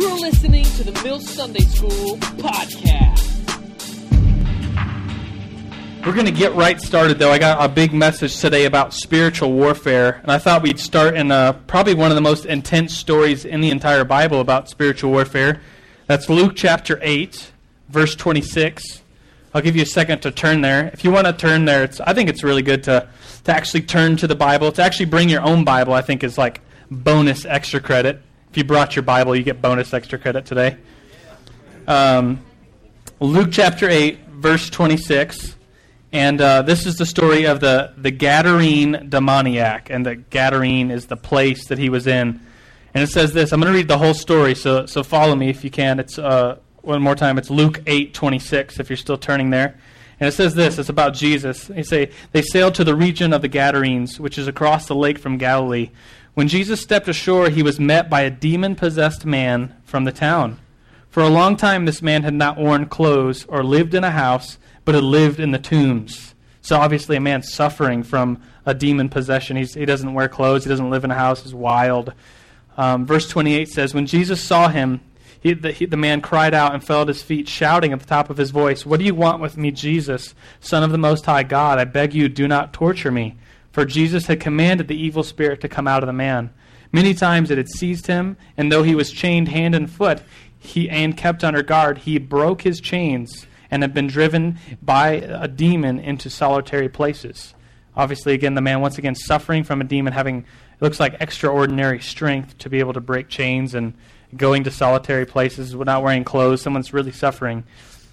You're listening to the Mill Sunday School podcast. We're going to get right started, though. I got a big message today about spiritual warfare, and I thought we'd start in uh, probably one of the most intense stories in the entire Bible about spiritual warfare. That's Luke chapter 8, verse 26. I'll give you a second to turn there. If you want to turn there, I think it's really good to, to actually turn to the Bible. To actually bring your own Bible, I think, is like bonus extra credit. If you brought your Bible, you get bonus extra credit today. Um, Luke chapter 8, verse 26. And uh, this is the story of the, the Gadarene demoniac. And the Gadarene is the place that he was in. And it says this. I'm going to read the whole story, so, so follow me if you can. It's uh, One more time. It's Luke 8, 26, if you're still turning there. And it says this. It's about Jesus. They say, They sailed to the region of the Gadarenes, which is across the lake from Galilee. When Jesus stepped ashore, he was met by a demon possessed man from the town. For a long time, this man had not worn clothes or lived in a house but had lived in the tombs. So obviously, a man suffering from a demon possession. He's, he doesn't wear clothes. He doesn't live in a house. He's wild. Um, verse 28 says, When Jesus saw him, he, the, he, the man cried out and fell at his feet, shouting at the top of his voice, What do you want with me, Jesus, Son of the Most High God? I beg you, do not torture me. For Jesus had commanded the evil spirit to come out of the man. Many times it had seized him, and though he was chained hand and foot he, and kept under guard, he broke his chains and had been driven by a demon into solitary places. Obviously, again, the man once again suffering from a demon, having it looks like extraordinary strength to be able to break chains and going to solitary places without wearing clothes. Someone's really suffering.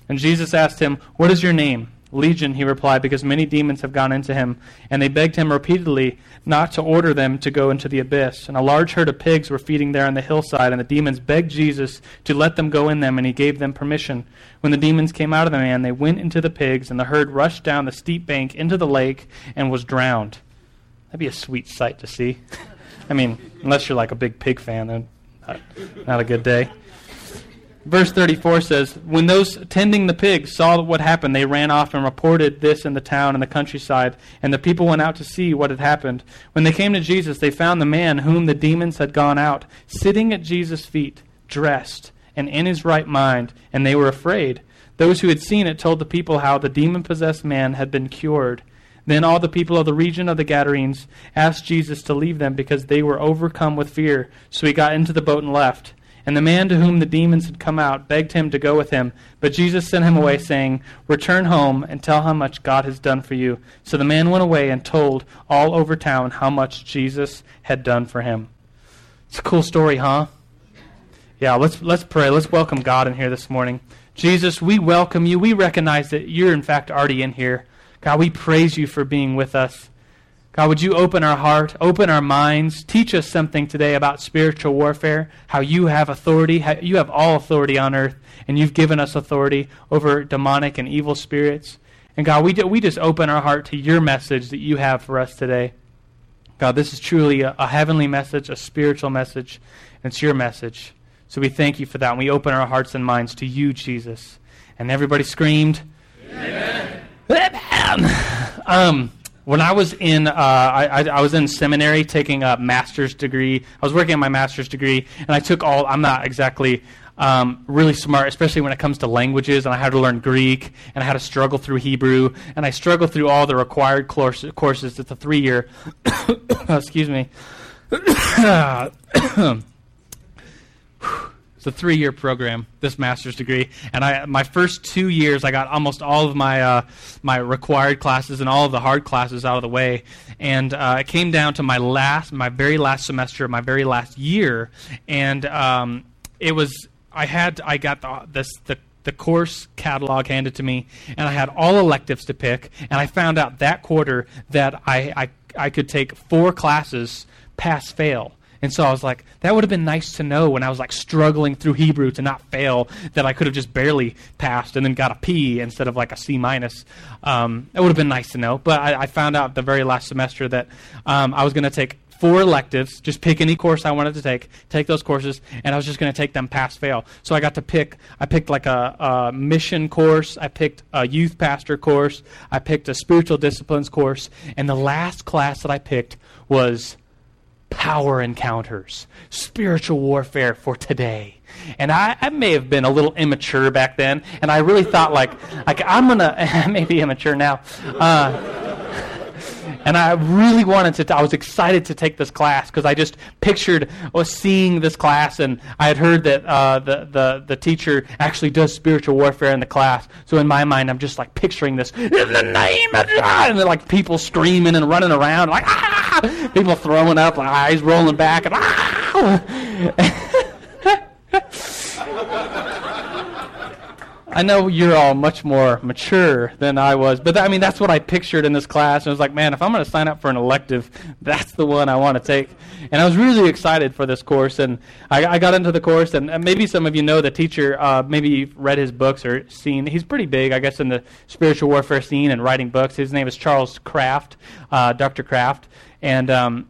And Jesus asked him, What is your name? Legion, he replied, because many demons have gone into him. And they begged him repeatedly not to order them to go into the abyss. And a large herd of pigs were feeding there on the hillside, and the demons begged Jesus to let them go in them, and he gave them permission. When the demons came out of the man, they went into the pigs, and the herd rushed down the steep bank into the lake and was drowned. That'd be a sweet sight to see. I mean, unless you're like a big pig fan, then not, not a good day. Verse 34 says, When those tending the pigs saw what happened, they ran off and reported this in the town and the countryside, and the people went out to see what had happened. When they came to Jesus, they found the man whom the demons had gone out, sitting at Jesus' feet, dressed, and in his right mind, and they were afraid. Those who had seen it told the people how the demon possessed man had been cured. Then all the people of the region of the Gadarenes asked Jesus to leave them because they were overcome with fear. So he got into the boat and left. And the man to whom the demons had come out begged him to go with him. But Jesus sent him away, saying, Return home and tell how much God has done for you. So the man went away and told all over town how much Jesus had done for him. It's a cool story, huh? Yeah, let's, let's pray. Let's welcome God in here this morning. Jesus, we welcome you. We recognize that you're, in fact, already in here. God, we praise you for being with us. God, would you open our heart, open our minds, teach us something today about spiritual warfare, how you have authority, how you have all authority on earth, and you've given us authority over demonic and evil spirits. And God, we, do, we just open our heart to your message that you have for us today. God, this is truly a, a heavenly message, a spiritual message, and it's your message. So we thank you for that, and we open our hearts and minds to you, Jesus. And everybody screamed, Amen. Amen. Um, when I was in, uh, I, I, was in seminary taking a master's degree. I was working on my master's degree, and I took all. I'm not exactly um, really smart, especially when it comes to languages. And I had to learn Greek, and I had to struggle through Hebrew, and I struggled through all the required course, courses. It's a three year. excuse me. A three year program, this master's degree. And I, my first two years, I got almost all of my, uh, my required classes and all of the hard classes out of the way. And uh, it came down to my last, my very last semester, my very last year. And um, it was, I had, I got the, this, the, the course catalog handed to me, and I had all electives to pick. And I found out that quarter that I, I, I could take four classes pass fail and so I was like, that would have been nice to know when I was like struggling through Hebrew to not fail that I could have just barely passed and then got a P instead of like a C minus. Um, it would have been nice to know. But I, I found out the very last semester that um, I was going to take four electives, just pick any course I wanted to take, take those courses, and I was just going to take them pass fail. So I got to pick, I picked like a, a, mission course, I picked a youth pastor course, I picked a spiritual disciplines course, and the last class that I picked was power encounters, spiritual warfare for today. And I, I may have been a little immature back then, and I really thought like, like I'm gonna, I may be immature now. Uh, and I really wanted to. T- I was excited to take this class because I just pictured was seeing this class, and I had heard that uh, the the the teacher actually does spiritual warfare in the class. So in my mind, I'm just like picturing this in the name of God, and like people screaming and running around, like ah, people throwing up, eyes rolling back, and ah. I know you're all much more mature than I was, but th- I mean that's what I pictured in this class. And I was like, man, if I'm going to sign up for an elective, that's the one I want to take. And I was really excited for this course, and I, I got into the course. And, and, maybe some of you know the teacher. Uh, maybe you've read his books or seen. He's pretty big, I guess, in the spiritual warfare scene and writing books. His name is Charles Kraft, uh, Dr. Kraft, and. Um,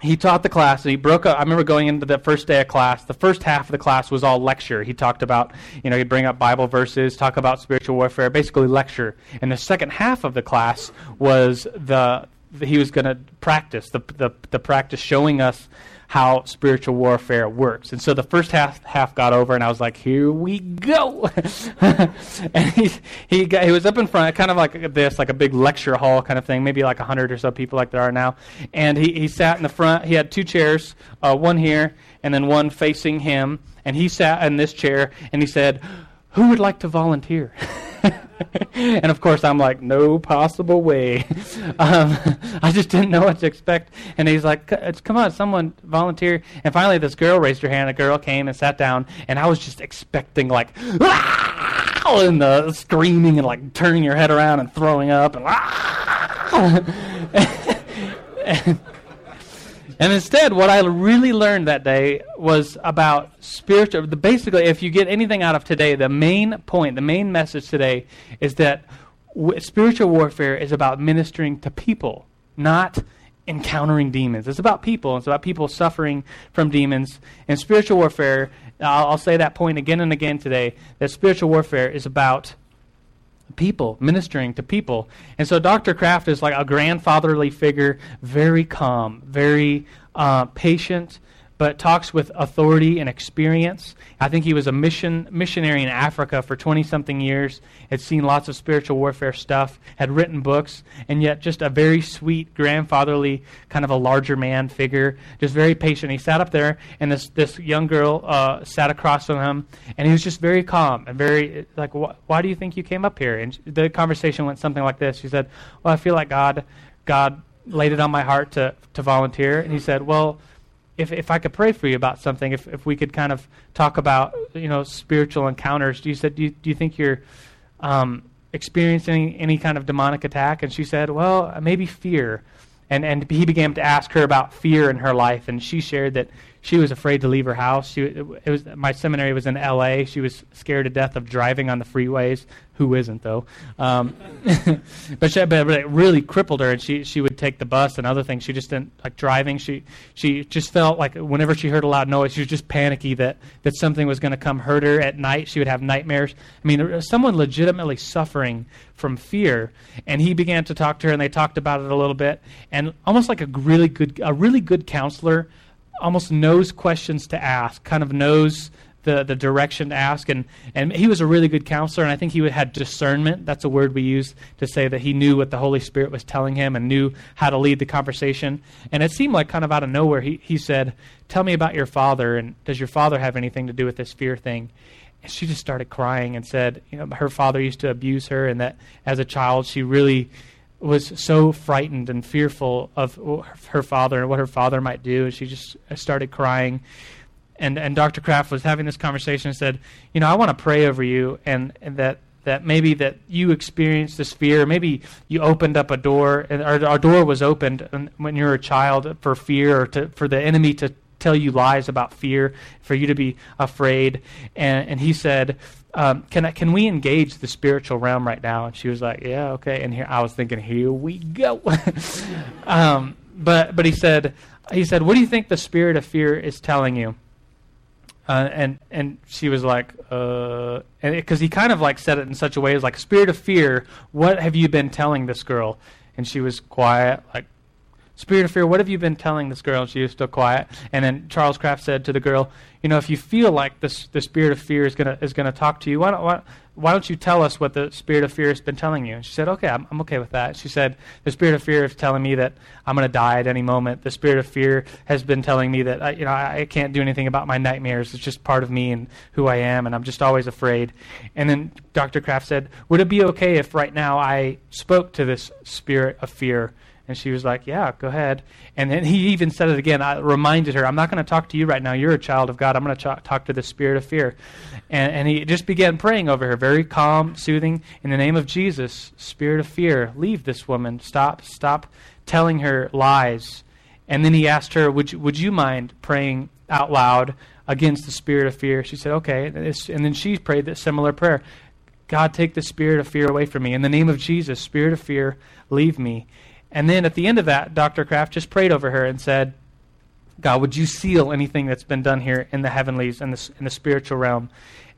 he taught the class and he broke up. I remember going into the first day of class. The first half of the class was all lecture. He talked about, you know, he'd bring up Bible verses, talk about spiritual warfare, basically lecture. And the second half of the class was the, he was going to practice, the, the, the practice showing us how spiritual warfare works. And so the first half half got over, and I was like, "Here we go!" and he he got, he was up in front, kind of like this, like a big lecture hall kind of thing, maybe like a hundred or so people, like there are now. And he he sat in the front. He had two chairs, uh, one here and then one facing him. And he sat in this chair, and he said, "Who would like to volunteer?" and of course, I'm like, no possible way. um, I just didn't know what to expect. And he's like, come on, someone volunteer. And finally, this girl raised her hand. A girl came and sat down, and I was just expecting like, and the screaming and like turning your head around and throwing up and and instead, what I really learned that day was about spiritual. Basically, if you get anything out of today, the main point, the main message today is that w- spiritual warfare is about ministering to people, not encountering demons. It's about people. It's about people suffering from demons. And spiritual warfare, I'll, I'll say that point again and again today, that spiritual warfare is about people, ministering to people. And so Dr. Kraft is like a grandfatherly figure, very calm, very uh, patient, but talks with authority and experience. I think he was a mission missionary in Africa for 20 something years, had seen lots of spiritual warfare stuff, had written books, and yet just a very sweet, grandfatherly, kind of a larger man figure, just very patient. He sat up there, and this, this young girl uh, sat across from him, and he was just very calm and very, like, why do you think you came up here? And the conversation went something like this. She said, Well, I feel like God, God laid it on my heart to, to volunteer. And he said, Well, if if I could pray for you about something, if if we could kind of talk about you know spiritual encounters, you said, do you, do you think you're um, experiencing any, any kind of demonic attack? And she said, well, maybe fear. And and he began to ask her about fear in her life, and she shared that she was afraid to leave her house. She it was my seminary was in L.A. She was scared to death of driving on the freeways. Who isn't though? Um, but, she, but it really crippled her, and she she would take the bus and other things. She just didn't like driving. She she just felt like whenever she heard a loud noise, she was just panicky that that something was going to come hurt her at night. She would have nightmares. I mean, someone legitimately suffering from fear. And he began to talk to her, and they talked about it a little bit. And almost like a really good a really good counselor almost knows questions to ask, kind of knows the, the direction to ask. And, and he was a really good counselor, and I think he had discernment. That's a word we use to say that he knew what the Holy Spirit was telling him and knew how to lead the conversation. And it seemed like kind of out of nowhere, he, he said, Tell me about your father, and does your father have anything to do with this fear thing? And she just started crying and said, you know, her father used to abuse her, and that as a child, she really was so frightened and fearful of her father and what her father might do. And she just started crying. And, and Dr. Kraft was having this conversation and said, You know, I want to pray over you and, and that, that maybe that you experienced this fear. Maybe you opened up a door, and our, our door was opened when you were a child for fear or to, for the enemy to tell you lies about fear, for you to be afraid. And, and he said, um, can I, can we engage the spiritual realm right now? And she was like, yeah, okay. And here I was thinking, here we go. um, but but he said he said, what do you think the spirit of fear is telling you? Uh, and and she was like, uh, because he kind of like said it in such a way as like, spirit of fear, what have you been telling this girl? And she was quiet, like Spirit of fear, what have you been telling this girl? And she was still quiet. And then Charles Kraft said to the girl, You know, if you feel like this, the spirit of fear is going to is gonna talk to you, why don't, why, why don't you tell us what the spirit of fear has been telling you? And she said, Okay, I'm, I'm okay with that. She said, The spirit of fear is telling me that I'm going to die at any moment. The spirit of fear has been telling me that, I, you know, I, I can't do anything about my nightmares. It's just part of me and who I am, and I'm just always afraid. And then Dr. Kraft said, Would it be okay if right now I spoke to this spirit of fear? And she was like, Yeah, go ahead. And then he even said it again. I reminded her, I'm not going to talk to you right now. You're a child of God. I'm going to ch- talk to the spirit of fear. And, and he just began praying over her, very calm, soothing. In the name of Jesus, spirit of fear, leave this woman. Stop, stop telling her lies. And then he asked her, Would you, would you mind praying out loud against the spirit of fear? She said, Okay. And then she prayed that similar prayer God, take the spirit of fear away from me. In the name of Jesus, spirit of fear, leave me. And then at the end of that, Dr. Kraft just prayed over her and said, God, would you seal anything that's been done here in the heavenlies and the, in the spiritual realm?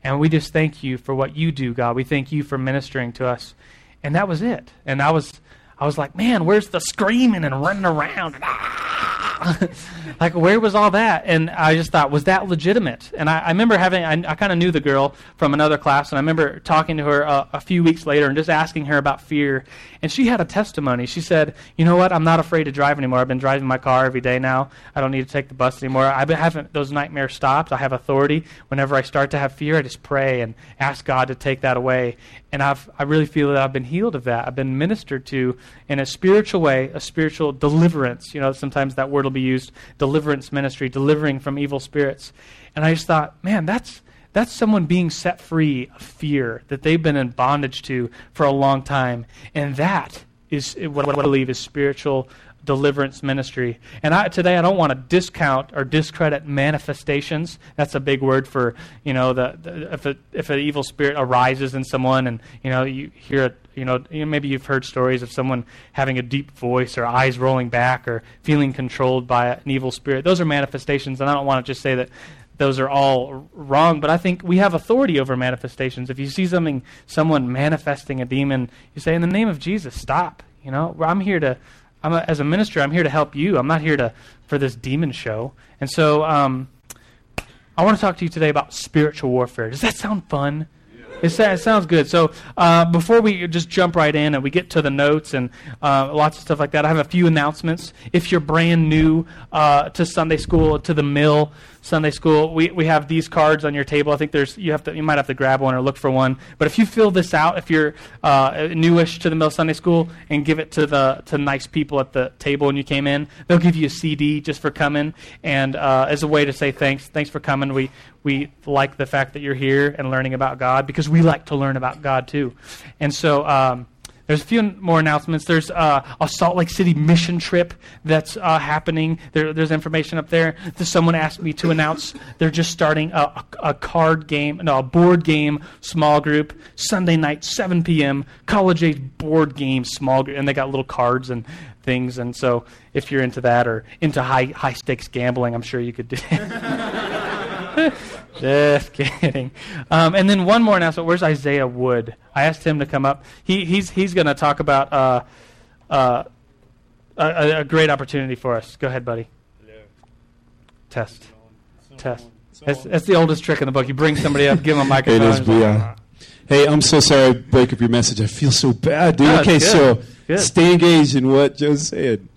And we just thank you for what you do, God. We thank you for ministering to us. And that was it. And I was, I was like, man, where's the screaming and running around? like, where was all that? And I just thought, was that legitimate? And I, I remember having, I, I kind of knew the girl from another class, and I remember talking to her uh, a few weeks later and just asking her about fear. And she had a testimony. She said, you know what? I'm not afraid to drive anymore. I've been driving my car every day now. I don't need to take the bus anymore. I haven't, those nightmares stopped. I have authority. Whenever I start to have fear, I just pray and ask God to take that away. And I've, I really feel that I've been healed of that. I've been ministered to in a spiritual way, a spiritual deliverance. You know, sometimes that word will be used deliverance ministry, delivering from evil spirits. And I just thought, man, that's that's someone being set free of fear that they've been in bondage to for a long time. And that is what I believe is spiritual deliverance ministry. And I, today I don't want to discount or discredit manifestations. That's a big word for, you know, the, the if, a, if an evil spirit arises in someone and, you know, you hear it, you know, maybe you've heard stories of someone having a deep voice or eyes rolling back or feeling controlled by an evil spirit. Those are manifestations, and I don't want to just say that those are all wrong, but I think we have authority over manifestations. If you see something, someone manifesting a demon, you say, in the name of Jesus, stop. You know, I'm here to I'm a, as a minister, I'm here to help you. I'm not here to for this demon show. And so, um, I want to talk to you today about spiritual warfare. Does that sound fun? It, it sounds good. So uh, before we just jump right in and we get to the notes and uh, lots of stuff like that, I have a few announcements. If you're brand new uh, to Sunday school, to the mill, Sunday school, we, we have these cards on your table. I think there's you have to you might have to grab one or look for one. But if you fill this out, if you're uh, newish to the Mill Sunday School, and give it to the to nice people at the table when you came in, they'll give you a CD just for coming and uh, as a way to say thanks. Thanks for coming. We we like the fact that you're here and learning about God because we like to learn about God too. And so. Um, there's a few more announcements. There's uh, a Salt Lake City mission trip that's uh, happening. There, there's information up there. Someone asked me to announce they're just starting a, a, card game, no, a board game small group Sunday night, 7 p.m. College age board game small group, and they got little cards and things. And so, if you're into that or into high high stakes gambling, I'm sure you could do. Just kidding. Um, and then one more announcement. Where's Isaiah Wood? I asked him to come up. He, he's he's going to talk about uh, uh, a, a, great opportunity for us. Go ahead, buddy. Hello. Test. Test. That's, that's, the oldest trick in the book. You bring somebody up, give them a microphone. It is, yeah. Hey, I'm so sorry I break up your message. I feel so bad, dude. No, okay, good. so good. stay engaged in what Joe said.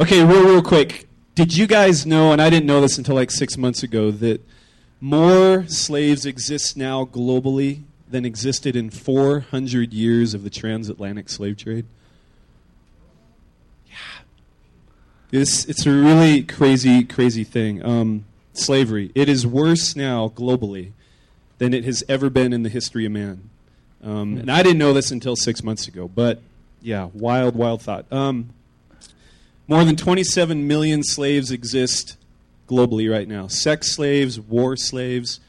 Okay, real, real quick. Did you guys know, and I didn't know this until like six months ago, that more slaves exist now globally than existed in 400 years of the transatlantic slave trade. Yeah. It's, it's a really crazy, crazy thing. Um, slavery. It is worse now globally than it has ever been in the history of man. Um, and I didn't know this until six months ago, but yeah, wild, wild thought. Um, more than 27 million slaves exist globally right now sex slaves, war slaves,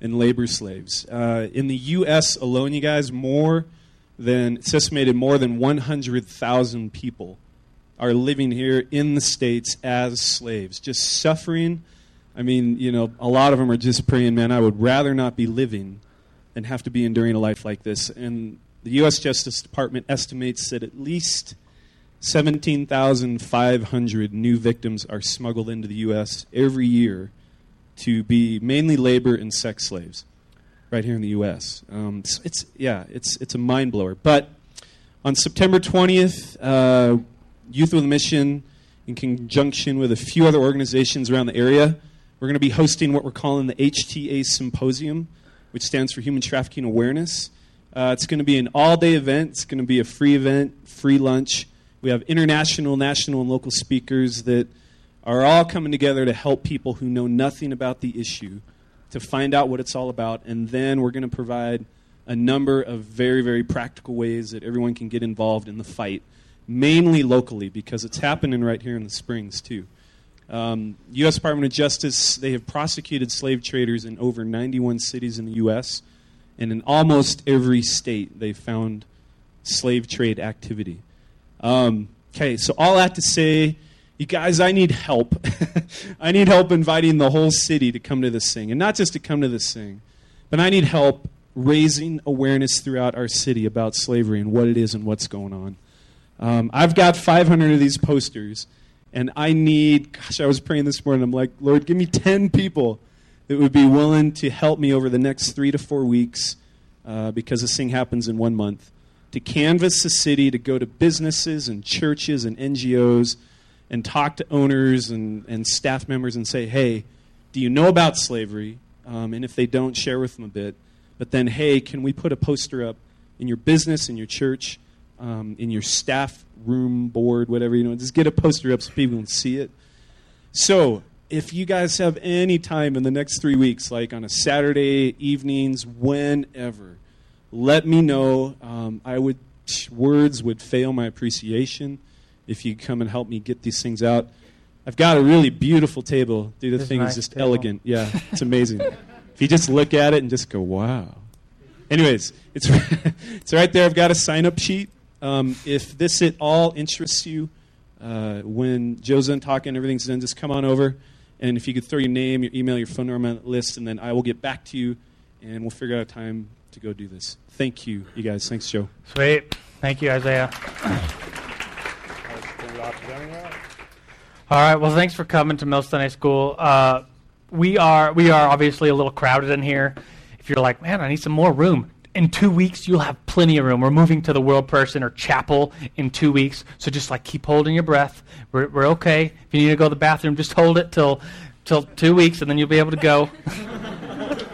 and labor slaves. Uh, in the U.S. alone, you guys, more than, it's estimated more than 100,000 people are living here in the States as slaves, just suffering. I mean, you know, a lot of them are just praying, man, I would rather not be living than have to be enduring a life like this. And the U.S. Justice Department estimates that at least 17,500 new victims are smuggled into the U.S. every year to be mainly labor and sex slaves right here in the U.S. Um, it's, it's, yeah, it's, it's a mind blower. But on September 20th, uh, Youth with a Mission, in conjunction with a few other organizations around the area, we're going to be hosting what we're calling the HTA Symposium, which stands for Human Trafficking Awareness. Uh, it's going to be an all day event, it's going to be a free event, free lunch. We have international, national, and local speakers that are all coming together to help people who know nothing about the issue to find out what it's all about. And then we're going to provide a number of very, very practical ways that everyone can get involved in the fight, mainly locally, because it's happening right here in the Springs, too. Um, U.S. Department of Justice, they have prosecuted slave traders in over 91 cities in the U.S., and in almost every state, they found slave trade activity. Um, okay, so all that to say, you guys, I need help. I need help inviting the whole city to come to this thing. And not just to come to this thing, but I need help raising awareness throughout our city about slavery and what it is and what's going on. Um, I've got 500 of these posters, and I need, gosh, I was praying this morning. I'm like, Lord, give me 10 people that would be willing to help me over the next three to four weeks uh, because this thing happens in one month to canvass the city, to go to businesses and churches and NGOs and talk to owners and, and staff members and say, hey, do you know about slavery? Um, and if they don't, share with them a bit. But then, hey, can we put a poster up in your business, in your church, um, in your staff room, board, whatever, you know, just get a poster up so people can see it. So, if you guys have any time in the next three weeks, like on a Saturday evenings, whenever, let me know. Um, I would words would fail my appreciation if you come and help me get these things out. I've got a really beautiful table. Dude, the It's thing nice is just table. elegant. Yeah, it's amazing. if you just look at it and just go, wow. Anyways, it's it's right there. I've got a sign up sheet. Um, if this at all interests you, uh, when Joe's done talking, everything's done, just come on over. And if you could throw your name, your email, your phone number on the list, and then I will get back to you, and we'll figure out a time to go do this. Thank you, you guys. Thanks, Joe. Sweet. Thank you, Isaiah. All right. Well, thanks for coming to Mill Sunday School. Uh, we are we are obviously a little crowded in here. If you're like, man, I need some more room. In two weeks, you'll have plenty of room. We're moving to the World Person or Chapel in two weeks, so just like keep holding your breath. We're, we're okay. If you need to go to the bathroom, just hold it till till two weeks, and then you'll be able to go.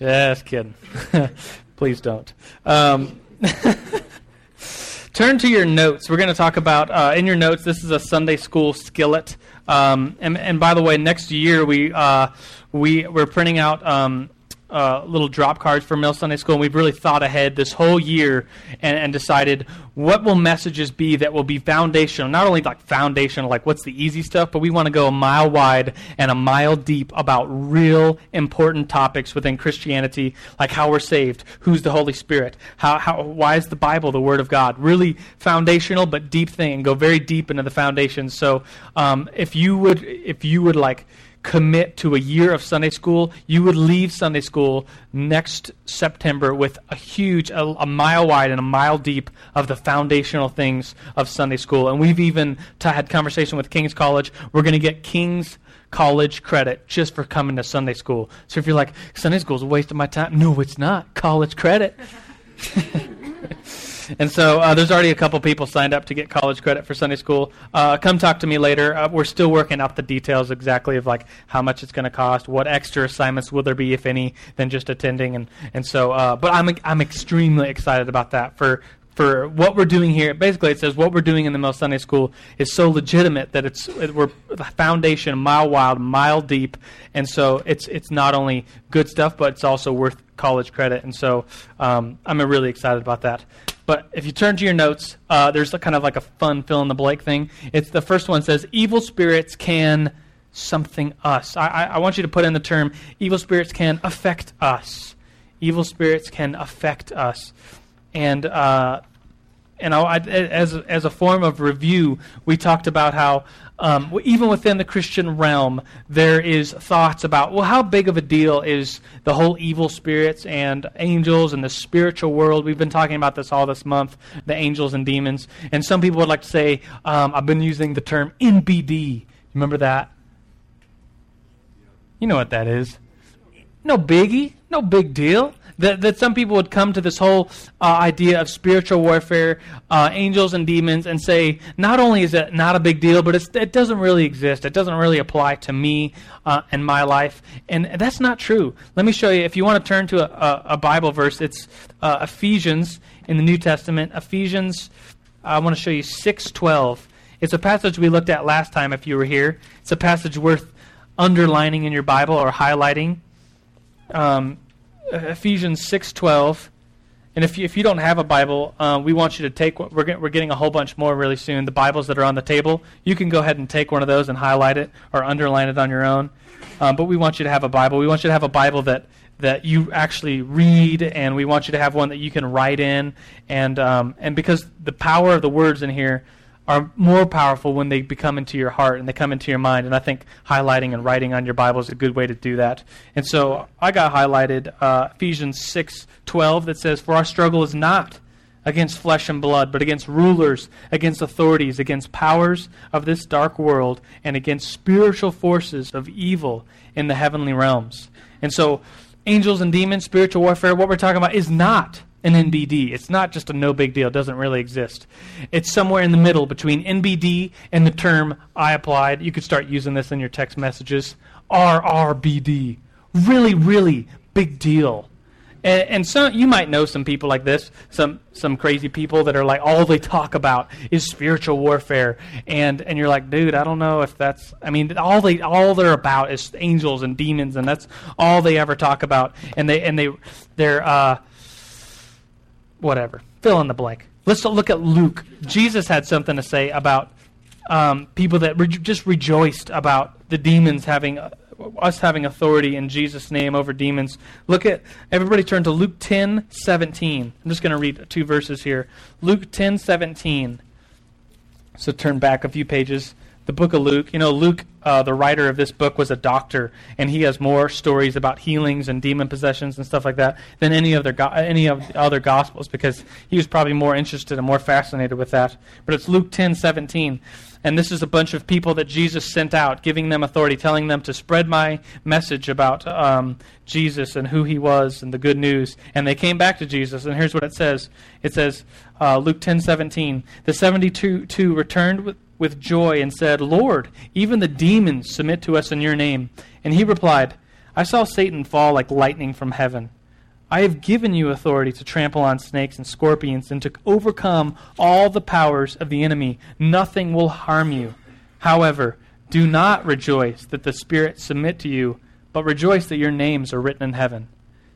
Just kidding. Please don't. Um, turn to your notes. We're going to talk about uh, in your notes. This is a Sunday school skillet. Um, and, and by the way, next year we uh, we we're printing out. Um, uh, little drop cards for Mill Sunday School, and we've really thought ahead this whole year and, and decided what will messages be that will be foundational. Not only like foundational, like what's the easy stuff, but we want to go a mile wide and a mile deep about real important topics within Christianity, like how we're saved, who's the Holy Spirit, how, how why is the Bible the Word of God? Really foundational but deep thing, and go very deep into the foundations. So um, if you would, if you would like commit to a year of Sunday school, you would leave Sunday school next September with a huge, a, a mile wide and a mile deep of the foundational things of Sunday school. And we've even t- had conversation with King's College. We're going to get King's college credit just for coming to Sunday school. So if you're like, Sunday school's a waste of my time, no, it's not. College credit. And so uh, there's already a couple people signed up to get college credit for Sunday school. Uh, come talk to me later. Uh, we're still working out the details exactly of like how much it's going to cost, what extra assignments will there be, if any, than just attending. And and so, uh, but I'm I'm extremely excited about that for for what we're doing here. Basically, it says what we're doing in the Mill Sunday School is so legitimate that it's it, we're the foundation, mile wide, mile deep, and so it's it's not only good stuff, but it's also worth college credit. And so um, I'm really excited about that. But if you turn to your notes, uh, there's kind of like a fun fill in the blank thing. It's the first one says evil spirits can something us. I, I, I want you to put in the term evil spirits can affect us. Evil spirits can affect us, and uh, and I, as as a form of review, we talked about how um, even within the Christian realm, there is thoughts about well, how big of a deal is the whole evil spirits and angels and the spiritual world? We've been talking about this all this month, the angels and demons, and some people would like to say um, I've been using the term NBD. Remember that? You know what that is? No biggie, no big deal. That, that some people would come to this whole uh, idea of spiritual warfare, uh, angels and demons, and say, not only is it not a big deal, but it doesn't really exist. It doesn't really apply to me uh, and my life. And that's not true. Let me show you. If you want to turn to a, a, a Bible verse, it's uh, Ephesians in the New Testament. Ephesians, I want to show you 612. It's a passage we looked at last time if you were here. It's a passage worth underlining in your Bible or highlighting. Um, Ephesians 6:12. And if you, if you don't have a Bible, uh, we want you to take. We're get, we're getting a whole bunch more really soon. The Bibles that are on the table, you can go ahead and take one of those and highlight it or underline it on your own. Um, but we want you to have a Bible. We want you to have a Bible that that you actually read, and we want you to have one that you can write in. And um, and because the power of the words in here are more powerful when they become into your heart and they come into your mind. And I think highlighting and writing on your Bible is a good way to do that. And so I got highlighted uh, Ephesians six twelve that says, "For our struggle is not." against flesh and blood, but against rulers, against authorities, against powers of this dark world, and against spiritual forces of evil in the heavenly realms. And so, angels and demons, spiritual warfare, what we're talking about is not an NBD. It's not just a no big deal, it doesn't really exist. It's somewhere in the middle between NBD and the term I applied. You could start using this in your text messages RRBD. Really, really big deal. And, and you might know some people like this, some some crazy people that are like all they talk about is spiritual warfare, and and you're like, dude, I don't know if that's. I mean, all they all they're about is angels and demons, and that's all they ever talk about. And they and they they're uh, whatever. Fill in the blank. Let's look at Luke. Jesus had something to say about um, people that re- just rejoiced about the demons having us having authority in Jesus' name over demons. Look at everybody. Turn to Luke ten seventeen. I'm just going to read two verses here. Luke ten seventeen. So turn back a few pages the book of Luke. You know, Luke, uh, the writer of this book, was a doctor, and he has more stories about healings and demon possessions and stuff like that than any other go- any of the other gospels because he was probably more interested and more fascinated with that. But it's Luke ten seventeen, and this is a bunch of people that Jesus sent out, giving them authority, telling them to spread my message about um, Jesus and who he was and the good news. And they came back to Jesus, and here's what it says: It says, uh, Luke ten seventeen, the seventy two returned with with joy and said, Lord, even the demons submit to us in your name. And he replied, I saw Satan fall like lightning from heaven. I have given you authority to trample on snakes and scorpions and to overcome all the powers of the enemy. Nothing will harm you. However, do not rejoice that the spirits submit to you, but rejoice that your names are written in heaven.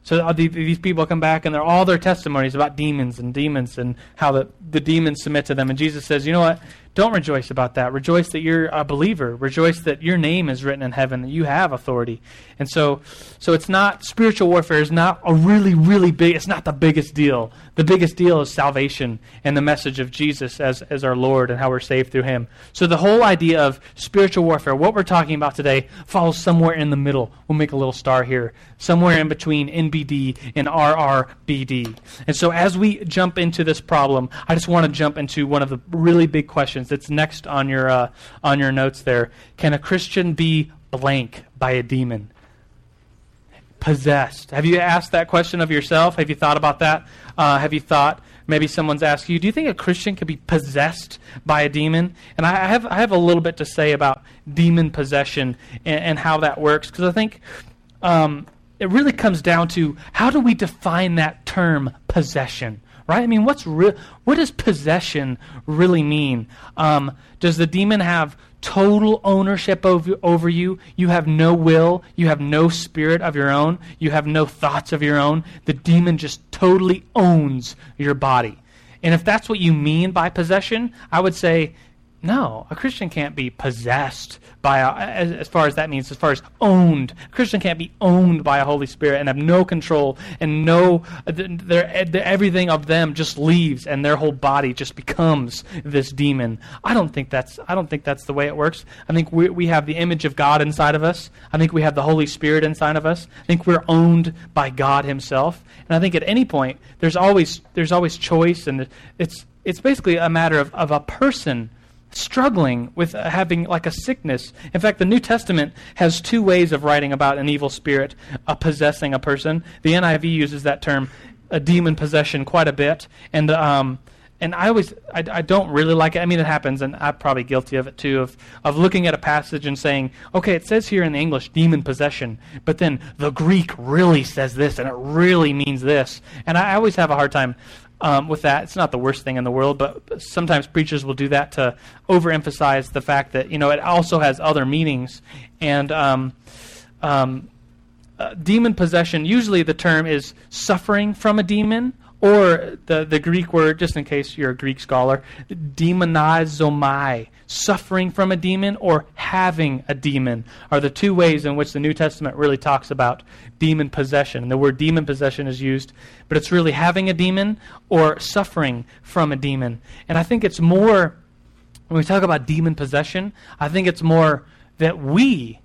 So these people come back and they're all their testimonies about demons and demons and how the, the demons submit to them. And Jesus says, you know what? Don't rejoice about that. Rejoice that you're a believer. Rejoice that your name is written in heaven, that you have authority. And so, so it's not, spiritual warfare is not a really, really big, it's not the biggest deal. The biggest deal is salvation and the message of Jesus as, as our Lord and how we're saved through Him. So the whole idea of spiritual warfare, what we're talking about today, falls somewhere in the middle. We'll make a little star here. Somewhere in between NBD and RRBD. And so as we jump into this problem, I just want to jump into one of the really big questions questions. It's next on your uh, on your notes there. Can a Christian be blank by a demon? Possessed. Have you asked that question of yourself? Have you thought about that? Uh, have you thought? Maybe someone's asked you, do you think a Christian could be possessed by a demon? And I have I have a little bit to say about demon possession and, and how that works because I think um, it really comes down to how do we define that term possession? Right? I mean, what's re- what does possession really mean? Um, does the demon have total ownership over, over you? You have no will. You have no spirit of your own. You have no thoughts of your own. The demon just totally owns your body. And if that's what you mean by possession, I would say No, a Christian can't be possessed by a, as, as far as that means, as far as owned. A Christian can't be owned by a Holy Spirit and have no control and no, their, everything of them just leaves and their whole body just becomes this demon. I don't think that's I don't think that's the way it works. I think we we have the image of God inside of us. I think we have the Holy Spirit inside of us. I think we're owned by God Himself. And I think at any point there's always there's always choice and it's it's basically a matter of, of a person struggling with having like a sickness. In fact, the New Testament has two ways of writing about an evil spirit uh, possessing a person. The NIV uses that term, a demon possession, quite a bit, and um, and I always I, I don't really like it. I mean, it happens, and I'm probably guilty of it too. Of of looking at a passage and saying, okay, it says here in the English demon possession, but then the Greek really says this, and it really means this, and I always have a hard time um, with that. It's not the worst thing in the world, but sometimes preachers will do that to overemphasize the fact that you know it also has other meanings. And um, um, uh, demon possession, usually the term is suffering from a demon, or the, the Greek word, just in case you're a Greek scholar, demonizomai, suffering from a demon or having a demon, are the two ways in which the New Testament really talks about demon possession. And the word demon possession is used, but it's really having a demon or suffering from a demon. And I think it's more, when we talk about demon possession, I think it's more that we,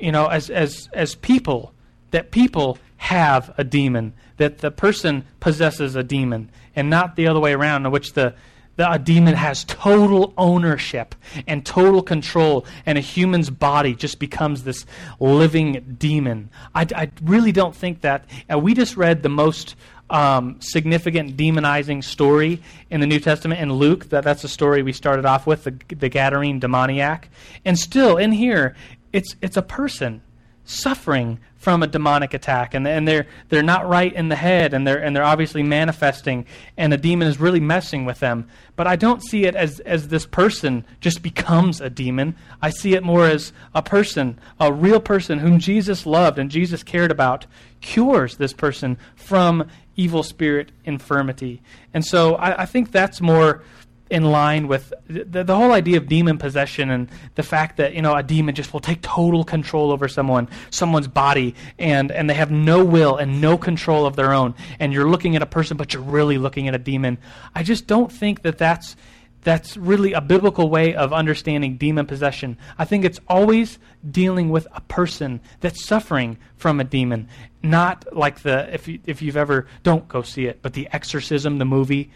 you know, as, as, as people, that people have a demon, that the person possesses a demon, and not the other way around, in which the, the, a demon has total ownership and total control, and a human's body just becomes this living demon. I, I really don't think that. Uh, we just read the most um, significant demonizing story in the New Testament in Luke. That, that's the story we started off with, the, the Gadarene demoniac. And still, in here, it's, it's a person suffering from a demonic attack and, and they're, they're not right in the head and they're, and they're obviously manifesting and a demon is really messing with them. But I don't see it as, as this person just becomes a demon. I see it more as a person, a real person whom Jesus loved and Jesus cared about, cures this person from evil spirit infirmity. And so I, I think that's more in line with the, the whole idea of demon possession and the fact that you know a demon just will take total control over someone someone's body and and they have no will and no control of their own. And you're looking at a person but you're really looking at a demon. I just don't think that that's that's really a biblical way of understanding demon possession. I think it's always dealing with a person that's suffering from a demon, not like the if you, if you've ever don't go see it, but the Exorcism, the movie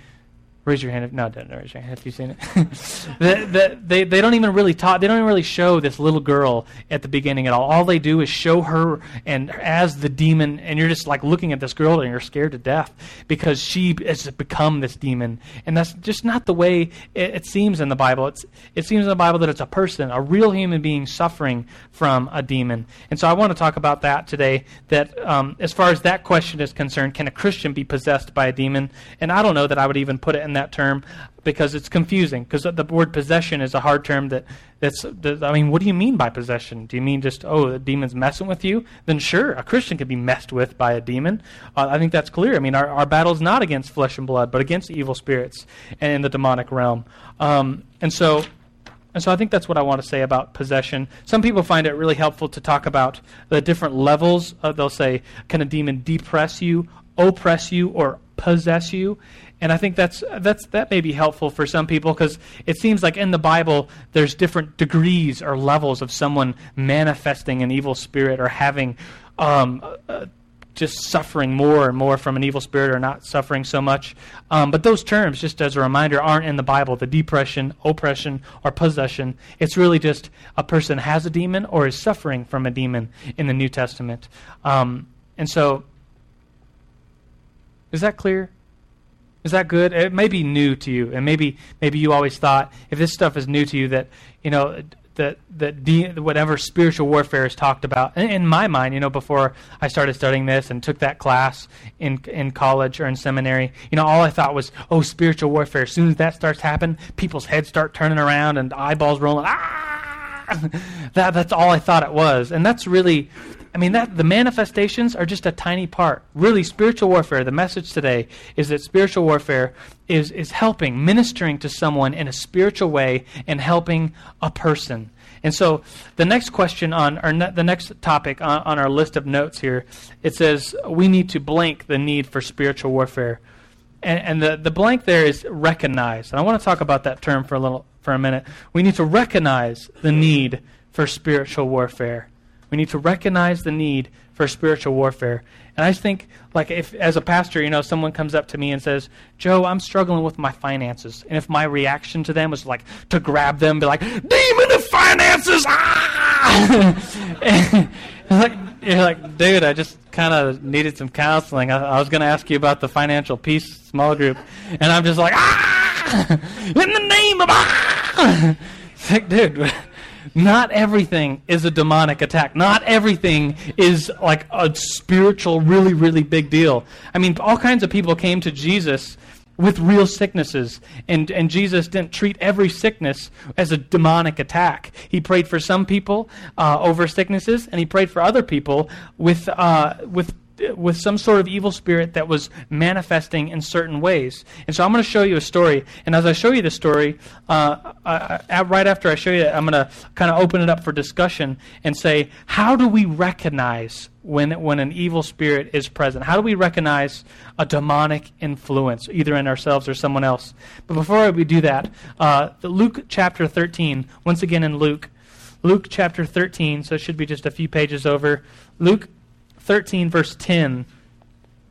Raise your hand. If, no, don't raise your hand if you've seen it. the, the, they, they don't even really talk. They don't even really show this little girl at the beginning at all. All they do is show her and as the demon, and you're just like looking at this girl and you're scared to death because she has become this demon. And that's just not the way it, it seems in the Bible. It's, it seems in the Bible that it's a person, a real human being suffering from a demon. And so I want to talk about that today. That um, as far as that question is concerned, can a Christian be possessed by a demon? And I don't know that I would even put it in that term because it's confusing. Because the word possession is a hard term that that's. That, I mean, what do you mean by possession? Do you mean just oh, the demon's messing with you? Then sure, a Christian could be messed with by a demon. Uh, I think that's clear. I mean, our our battle is not against flesh and blood, but against evil spirits and in the demonic realm. Um, and so. And so I think that's what I want to say about possession. Some people find it really helpful to talk about the different levels. Uh, they'll say, can a demon depress you, oppress you, or possess you? And I think that's that's that may be helpful for some people because it seems like in the Bible there's different degrees or levels of someone manifesting an evil spirit or having um, uh, just suffering more and more from an evil spirit or not suffering so much. Um, but those terms, just as a reminder, aren't in the Bible. The depression, oppression, or possession. It's really just a person has a demon or is suffering from a demon in the New Testament. Um, and so, is that clear? Is that good? It may be new to you, and maybe maybe you always thought if this stuff is new to you that you know that that de- whatever spiritual warfare is talked about. In, in, my mind, you know, before I started studying this and took that class in in college or in seminary, you know, all I thought was, oh, spiritual warfare. As soon as that starts happening, people's heads start turning around and eyeballs rolling. Ah! that that's all I thought it was, and that's really, I mean that the manifestations are just a tiny part. Really, spiritual warfare. The message today is that spiritual warfare is is helping, ministering to someone in a spiritual way, and helping a person. And so, the next question on our ne- the next topic on, on our list of notes here, it says we need to blank the need for spiritual warfare and, and the, the blank there is recognize. And I want to talk about that term for a little for a minute. We need to recognize the need for spiritual warfare. We need to recognize the need for spiritual warfare. And I think, like, if as a pastor, you know, someone comes up to me and says, "Joe, I'm struggling with my finances," and if my reaction to them was like to grab them, be like, "Demon of finances!" Ah! like, you're like, dude, I just kind of needed some counseling. I, I was going to ask you about the financial peace small group, and I'm just like, ah, in the name of ah. It's like, dude, not everything is a demonic attack. Not everything is like a spiritual, really, really big deal. I mean, all kinds of people came to Jesus with real sicknesses. And, and Jesus didn't treat every sickness as a demonic attack. He prayed for some people uh, over sicknesses, and he prayed for other people with, uh, with with some sort of evil spirit that was manifesting in certain ways. And so I'm going to show you a story. And as I show you the story, uh, I, I, right after I show you it, I'm going to kind of open it up for discussion and say, how do we recognize when, when an evil spirit is present? How do we recognize a demonic influence, either in ourselves or someone else? But before we do that, uh, Luke chapter 13, once again in Luke, Luke chapter 13, so it should be just a few pages over. Luke 13, verse 10,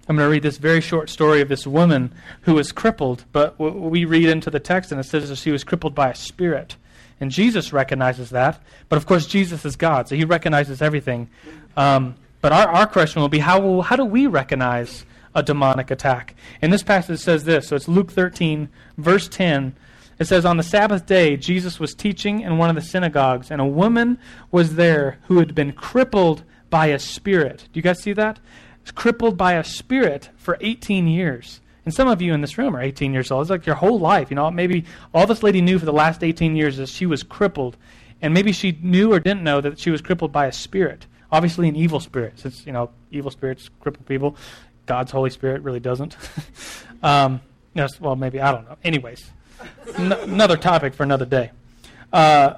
I'm going to read this very short story of this woman who was crippled, but we read into the text and it says that she was crippled by a spirit. And Jesus recognizes that. But of course, Jesus is God, so he recognizes everything. Um, but our, our question will be how, how do we recognize a demonic attack? And this passage says this. So it's Luke 13, verse 10. It says, On the Sabbath day, Jesus was teaching in one of the synagogues, and a woman was there who had been crippled by a spirit. Do you guys see that? It's crippled by a spirit for 18 years. And some of you in this room are 18 years old. It's like your whole life. You know, maybe all this lady knew for the last 18 years is she was crippled. And maybe she knew or didn't know that she was crippled by a spirit. Obviously, an evil spirit, since, you know, evil spirits cripple people. God's Holy Spirit really doesn't. um, yes, well, maybe, I don't know. Anyways, n- another topic for another day. Uh,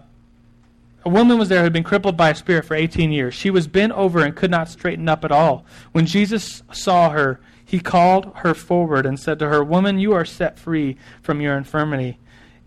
a woman was there who had been crippled by a spirit for 18 years. She was bent over and could not straighten up at all. When Jesus saw her, he called her forward and said to her, Woman, you are set free from your infirmity.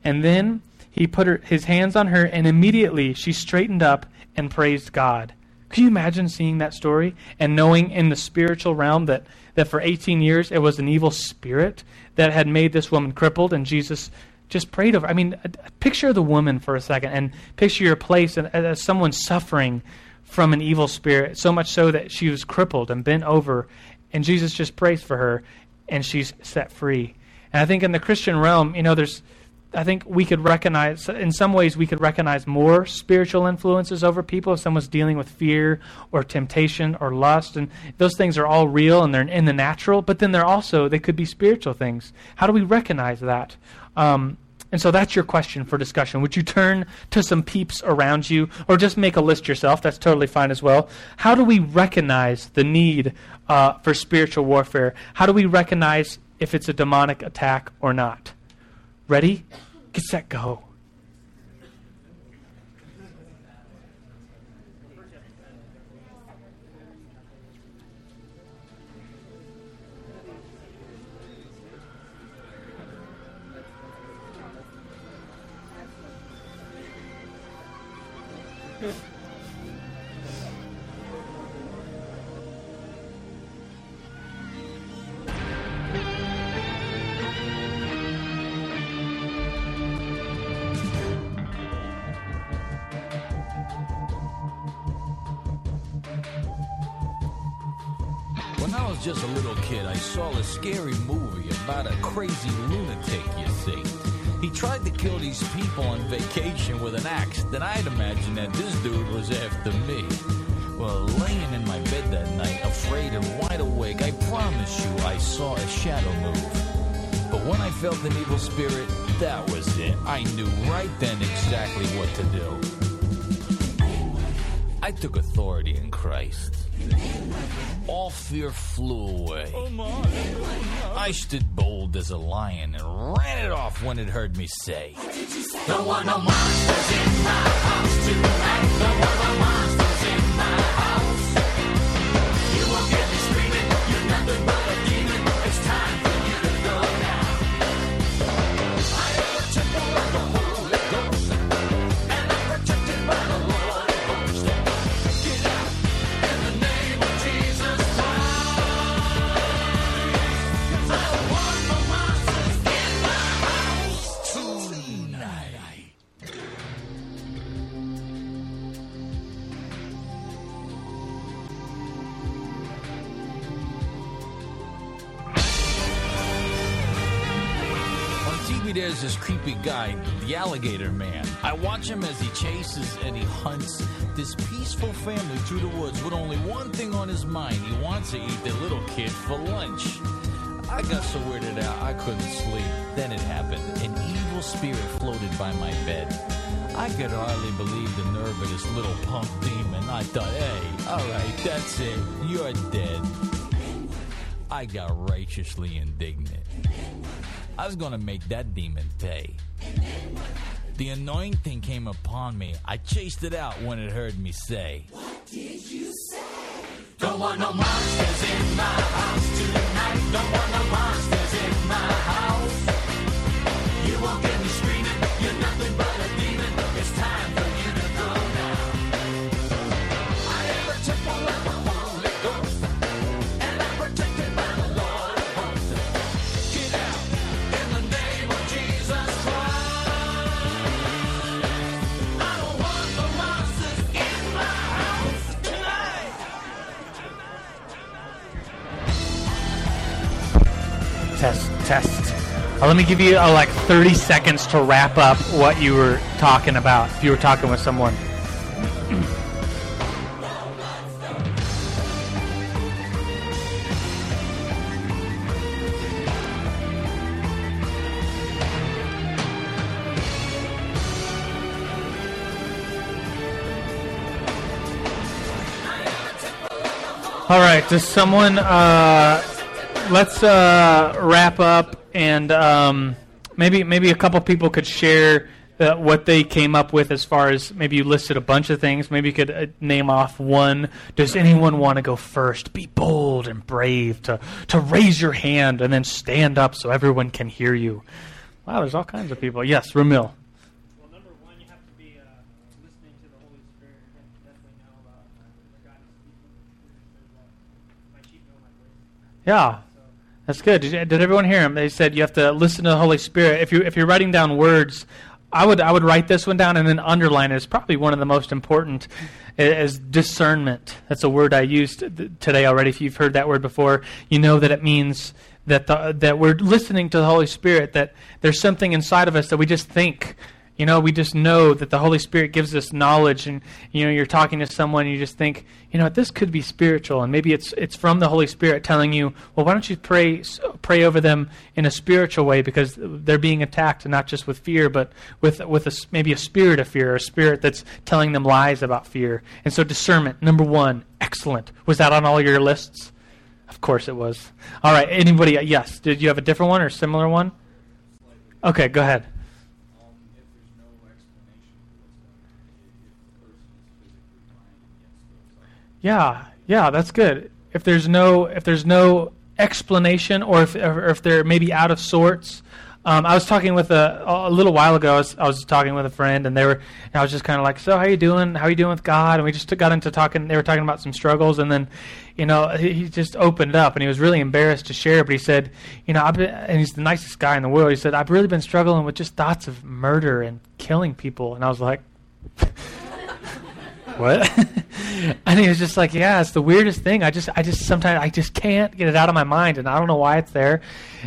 And then he put her, his hands on her, and immediately she straightened up and praised God. Can you imagine seeing that story and knowing in the spiritual realm that, that for 18 years it was an evil spirit that had made this woman crippled, and Jesus just prayed over. I mean, uh, picture the woman for a second and picture your place uh, as someone suffering from an evil spirit, so much so that she was crippled and bent over, and Jesus just prays for her, and she's set free. And I think in the Christian realm, you know, there's, I think we could recognize, in some ways, we could recognize more spiritual influences over people if someone's dealing with fear or temptation or lust, and those things are all real and they're in the natural, but then they're also, they could be spiritual things. How do we recognize that? Um, and so that's your question for discussion. Would you turn to some peeps around you or just make a list yourself? That's totally fine as well. How do we recognize the need uh, for spiritual warfare? How do we recognize if it's a demonic attack or not? Ready? Get set, go. Just a little kid, I saw a scary movie about a crazy lunatic, you see. He tried to kill these people on vacation with an axe, then I'd imagine that this dude was after me. Well, laying in my bed that night, afraid and wide awake, I promise you I saw a shadow move. But when I felt an evil spirit, that was it. I knew right then exactly what to do. I took authority in Christ. All fear flew away. I stood bold as a lion and ran it off when it heard me say, Don't want no monsters in my house tonight. Don't want no monsters creepy guy, the alligator man. I watch him as he chases and he hunts this peaceful family through the woods with only one thing on his mind. He wants to eat their little kid for lunch. I got so weirded out I couldn't sleep. Then it happened. An evil spirit floated by my bed. I could hardly believe the nerve of this little punk demon. I thought, hey, alright, that's it. You're dead. I got righteously indignant. I was gonna make that demon pay. The annoying thing came upon me. I chased it out when it heard me say, What did you say? Don't want no monsters in my house tonight. Don't want no monsters in my let me give you uh, like 30 seconds to wrap up what you were talking about. If you were talking with someone. All right. Does someone uh, let's uh, wrap up and um, maybe maybe a couple people could share uh, what they came up with as far as maybe you listed a bunch of things. Maybe you could uh, name off one. Does anyone want to go first? Be bold and brave to to raise your hand and then stand up so everyone can hear you. Wow, there's all kinds of people. Yes, Ramil. Well, number one, you have to be listening to the Holy Spirit. You have to definitely know when God is speaking. It says, "My sheep know my voice." Yeah. That's good. Did, you- did everyone hear him? They said you have to listen to the Holy Spirit. If you if you're writing down words, I would I would write this one down and then underline it. It's probably one of the most important is discernment. That's a word I used today already. If you've heard that word before, you know that it means that the, that we're listening to the Holy Spirit. That there's something inside of us that we just think. You know, we just know that the Holy Spirit gives us knowledge, and you know, you're talking to someone, and you just think, you know, this could be spiritual, and maybe it's it's from the Holy Spirit telling you, well, why don't you pray pray over them in a spiritual way because they're being attacked, not just with fear, but with with a maybe a spirit of fear, or a spirit that's telling them lies about fear. And so, discernment, number one, excellent. Was that on all your lists? Of course, it was. All right, anybody? Yes. Did you have a different one or similar one? Okay, go ahead. Yeah, yeah, that's good. If there's no if there's no explanation, or if or if they're maybe out of sorts. Um, I was talking with a a little while ago. I was, I was talking with a friend, and they were. And I was just kind of like, "So, how you doing? How you doing with God?" And we just got into talking. They were talking about some struggles, and then, you know, he, he just opened up, and he was really embarrassed to share. But he said, "You know, I've been," and he's the nicest guy in the world. He said, "I've really been struggling with just thoughts of murder and killing people," and I was like. what? and he was just like, yeah, it's the weirdest thing. I just, I just sometimes I just can't get it out of my mind, and I don't know why it's there.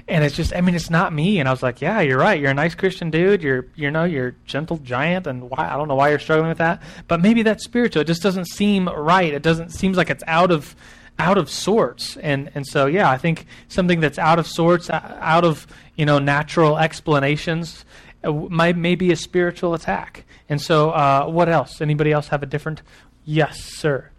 And it's just, I mean, it's not me. And I was like, yeah, you're right. You're a nice Christian dude. You're, you know, you're a gentle giant, and why? I don't know why you're struggling with that. But maybe that's spiritual. It just doesn't seem right. It doesn't seems like it's out of out of sorts and and so yeah i think something that's out of sorts out of you know natural explanations uh, might may be a spiritual attack and so uh, what else anybody else have a different Yes, sir.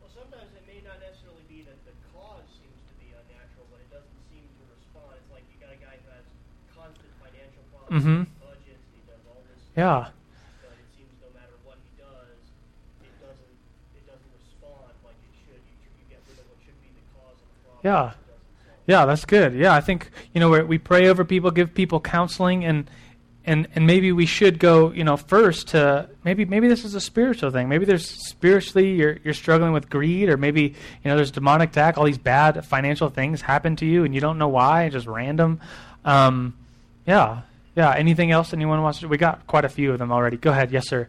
Well, sometimes it may not necessarily be that the cause seems to be unnatural, but it doesn't seem to respond. It's like you got a guy who has constant financial problems, Mhm. budgets, he does all this, Yeah. but it seems no matter what he does, it doesn't it doesn't respond like it should. You, you get rid of what should be the cause of the problem. Yeah. which it doesn't solve. Yeah, that's good. Yeah, I think you know we pray over people, give people counseling, and and and maybe we should go you know first to maybe maybe this is a spiritual thing. Maybe there's spiritually you're you're struggling with greed, or maybe you know there's demonic attack. All these bad financial things happen to you, and you don't know why. Just random. Um, yeah, yeah. Anything else anyone wants to? We got quite a few of them already. Go ahead. Yes, sir.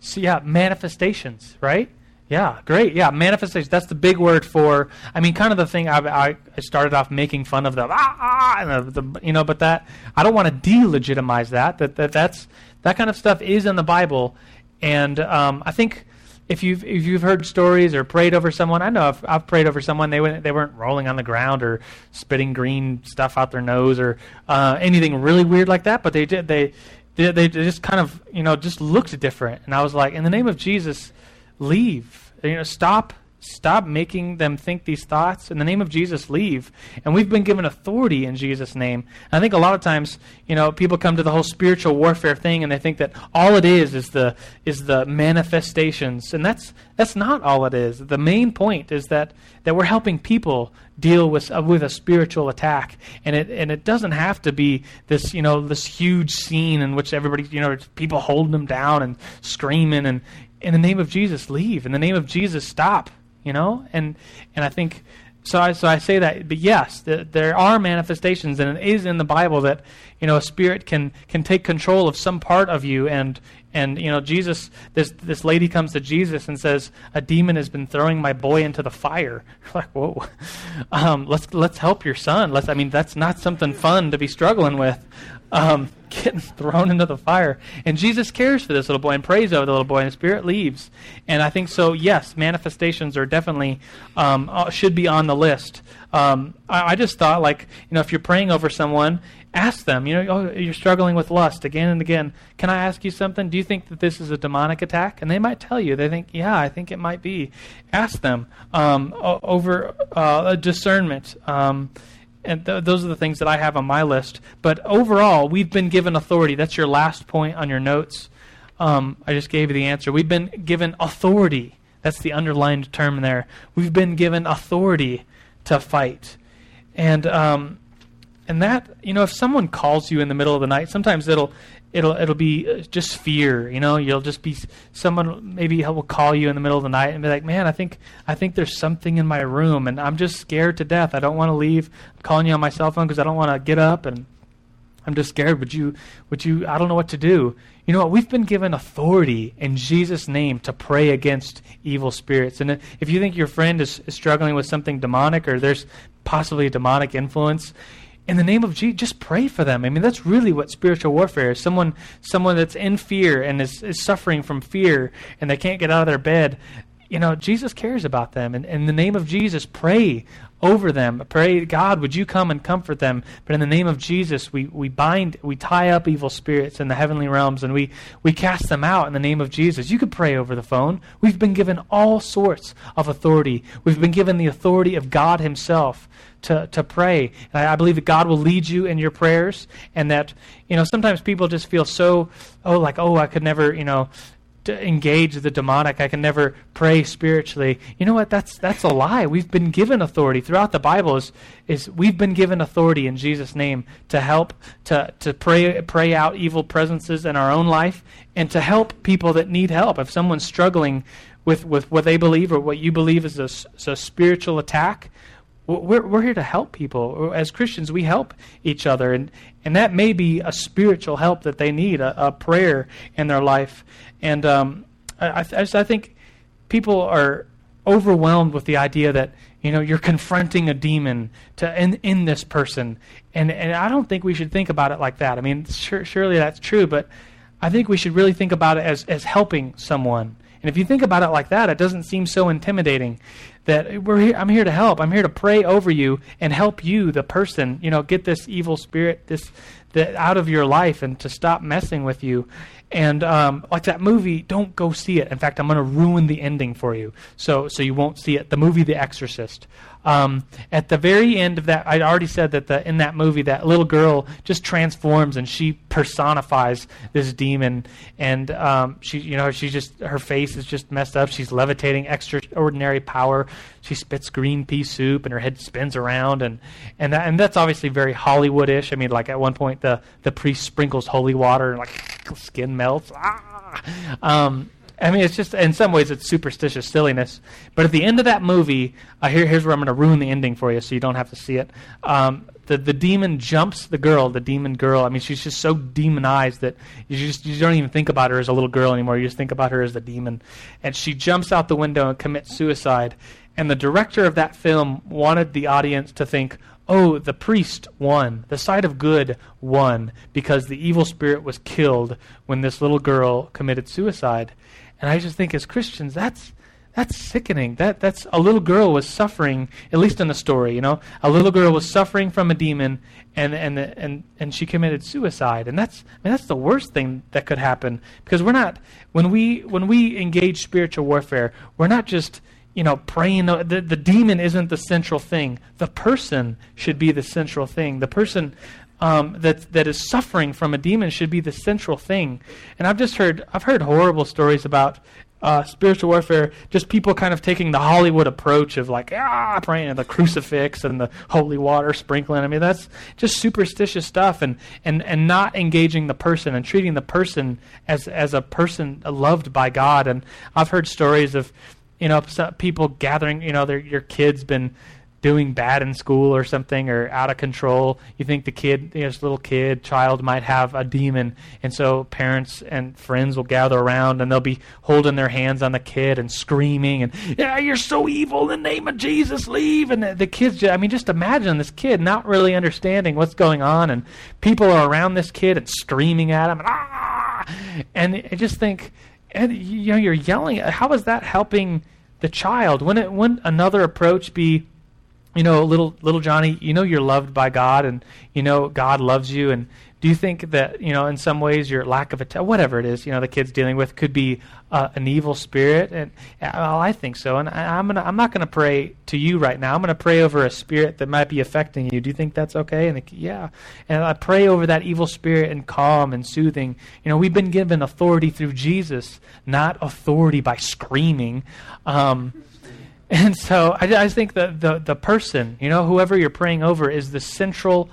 So yeah, manifestations, right? Yeah, great. Yeah, manifestation. That's the big word for. I mean, kind of the thing. I, I, I started off making fun of the ah, ah and the, the you know, but that I don't want to delegitimize that. That that that's that kind of stuff is in the Bible, and um, I think if you've if you've heard stories or prayed over someone, I know I've, I've prayed over someone. They went they weren't rolling on the ground or spitting green stuff out their nose or uh, anything really weird like that, but they did they they, they just kind of you know just looked different, and I was like, in the name of Jesus, leave. You know, stop stop making them think these thoughts. In the name of jesus leave. And we've been given authority in jesus name. And i think a lot of times you know people come to the whole spiritual warfare thing and they think that all it is is the is the manifestations. And that's that's not all it is. The main point is that that we're helping people deal with uh, with a spiritual attack. And it and it doesn't have to be this you know this huge scene in which everybody you know people holding them down and screaming and in the name of Jesus leave. In the name of Jesus stop you know? And and i think so i so i say that but yes the, there are manifestations and it is in the bible that you know a spirit can can take control of some part of you and and you know jesus this this lady comes to jesus and says a demon has been throwing my boy into the fire. Like whoa. Um, let's let's help your son. Let's i mean that's not something fun to be struggling with. Um, getting thrown into the fire. And Jesus cares for this little boy and prays over the little boy, and the spirit leaves. And I think so. Yes, manifestations are definitely um, uh, should be on the list. Um, I, I just thought, like, you know, if you're praying over someone, ask them. You know, oh, you're struggling with lust again and again. Can I ask you something? Do you think that this is a demonic attack? And they might tell you. They think, yeah, I think it might be. Ask them um, over uh, discernment. And th- those are the things that I have on my list. But overall, we've been given authority. That's your last point on your notes. Um, I just gave you the answer. We've been given authority. That's the underlined term there. We've been given authority to fight, and um, and that you know, if someone calls you in the middle of the night, sometimes it'll it'll it'll be uh, just fear. You know, you'll just be someone maybe will call you in the middle of the night and be like, "Man, I think I think there's something in my room, and I'm just scared to death. I don't want to leave. I'm calling you on my cell phone because I don't want to get up and." I'm just scared. Would you, would you, I don't know what to do. You know what? We've been given authority in Jesus' name to pray against evil spirits. And if you think your friend is, is struggling with something demonic or there's possibly a demonic influence, in the name of Jesus, just pray for them. I mean, that's really what spiritual warfare is. Someone, someone that's in fear and is, is suffering from fear and they can't get out of their bed. You know, Jesus cares about them. And in the name of Jesus, pray over them. Pray, God, would you come and comfort them? But in the name of Jesus, we, we bind, we tie up evil spirits in the heavenly realms and we, we cast them out in the name of Jesus. You could pray over the phone. We've been given all sorts of authority. We've been given the authority of God Himself to, to pray. And I, I believe that God will lead you in your prayers and that, you know, sometimes people just feel so, oh, like, oh, I could never, you know, engage the demonic. I can never pray spiritually. You know what? That's that's a lie. We've been given authority throughout the Bible. Is is we've been given authority in Jesus' name to help to to pray pray out evil presences in our own life and to help people that need help. If someone's struggling with with what they believe or what you believe is a, a spiritual attack, we're, we're here to help people. As Christians, we help each other. And, and that may be a spiritual help that they need, a, a prayer in their life. And um, I, I, just, I think people are overwhelmed with the idea that you know you're confronting a demon to in, in this person and and I don't think we should think about it like that I mean sure, surely that's true but I think we should really think about it as as helping someone and if you think about it like that it doesn't seem so intimidating that we're here, I'm here to help. I'm here to pray over you and help you, the person, you know, get this evil spirit, this the, out of your life, and to stop messing with you. And um, like that movie, don't go see it. In fact, I'm going to ruin the ending for you, so so you won't see it. The movie The Exorcist. Um, at the very end of that, I'd already said that the, in that movie, that little girl just transforms and she personifies this demon, and um, she, you know, she just her face is just messed up. She's levitating extraordinary power. She spits green pea soup, and her head spins around, and and that, and that's obviously very Hollywoodish. I mean, like at one point, the the priest sprinkles holy water, and like skin melts. Ah! Um, I mean, it's just in some ways it's superstitious silliness. But at the end of that movie, uh, here, here's where I'm going to ruin the ending for you, so you don't have to see it. Um, the the demon jumps the girl, the demon girl. I mean, she's just so demonized that you just you don't even think about her as a little girl anymore. You just think about her as the demon, and she jumps out the window and commits suicide. And the director of that film wanted the audience to think, oh, the priest won. The side of good won because the evil spirit was killed when this little girl committed suicide. And I just think as Christians, that's that's sickening. That that's a little girl was suffering, at least in the story, you know. A little girl was suffering from a demon and and and and she committed suicide. And that's I mean that's the worst thing that could happen because we're not when we when we engage spiritual warfare, we're not just you know, praying. The, the demon isn't the central thing. The person should be the central thing. The person um, that that is suffering from a demon should be the central thing. And I've just heard I've heard horrible stories about uh, spiritual warfare, just people kind of taking the Hollywood approach of like ah praying at the crucifix and the holy water sprinkling. I mean that's just superstitious stuff, and and and not engaging the person and treating the person as as a person loved by God. And I've heard stories of you know people gathering, you know, their your kids been doing bad in school or something or out of control. You think the kid, this little kid, child might have a demon. And so parents and friends will gather around and they'll be holding their hands on the kid and screaming and, yeah, you're so evil in the name of Jesus, leave. And the, the kids, just, I mean, just imagine this kid not really understanding what's going on and people are around this kid and screaming at him and, ah! And I just think, and you know, you're yelling. How is that helping the child? Wouldn't, it, wouldn't another approach be, you know, little little Johnny, you know you're loved by God, and you know God loves you. And do you think that you know, in some ways, your lack of a whatever it is, you know, the kid's dealing with could be uh, an evil spirit? And well, I think so. And I, am gonna, I'm not going to pray to you right now. I'm going to pray over a spirit that might be affecting you. Do you think that's okay? And yeah, and I pray over that evil spirit and calm and soothing. You know, we've been given authority through Jesus, not authority by screaming. Um, and so I, I think that the, the person, you know, whoever you're praying over is the central,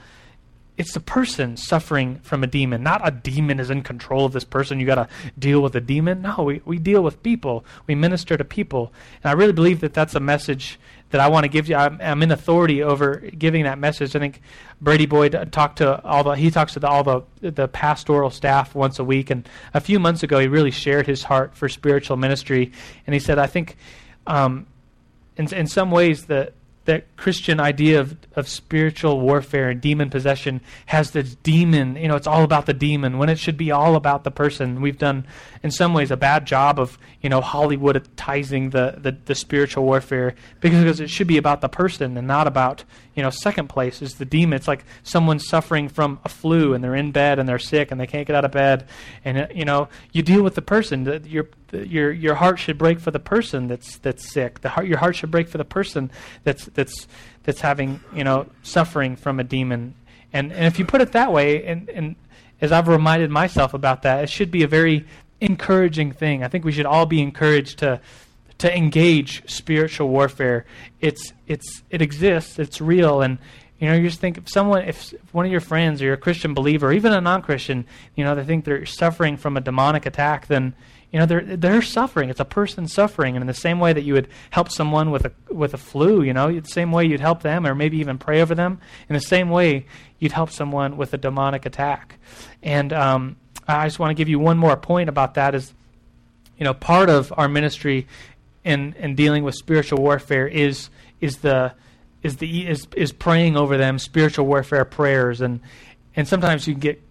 it's the person suffering from a demon. Not a demon is in control of this person. You got to deal with a demon. No, we, we deal with people. We minister to people. And I really believe that that's a message that I want to give you. I'm, I'm in authority over giving that message. I think Brady Boyd talked to all the, he talks to the, all the, the pastoral staff once a week. And a few months ago, he really shared his heart for spiritual ministry. And he said, I think, um, in, in some ways, the, that Christian idea of, of spiritual warfare and demon possession has this demon, you know, it's all about the demon when it should be all about the person. We've done, in some ways, a bad job of, you know, Hollywoodizing the, the, the spiritual warfare because, it should be about the person and not about, you know, second place is the demon. It's like someone suffering from a flu and they're in bed and they're sick and they can't get out of bed. And, uh, you know, you deal with the person. Your, the, your, your heart should break for the person that's, that's sick. The heart, your heart should break for the person that's, that's, that's having, you know, suffering from a demon. And, and if you put it that way, and, and as I've reminded myself about that, it should be a very encouraging thing. I think we should all be encouraged to to engage spiritual warfare. It's it's it exists. It's real, and you know you just think if someone, if one of your friends or you're a Christian believer, or even a non-Christian, you know they think they're suffering from a demonic attack, then you know they're they're suffering. It's a person suffering, and in the same way that you would help someone with a with a flu, you know, the same way you'd help them, or maybe even pray over them. In the same way, you'd help someone with a demonic attack. And um, I just want to give you one more point about that. Is you know part of our ministry in in dealing with spiritual warfare is is the is the is is praying over them spiritual warfare prayers and and sometimes you get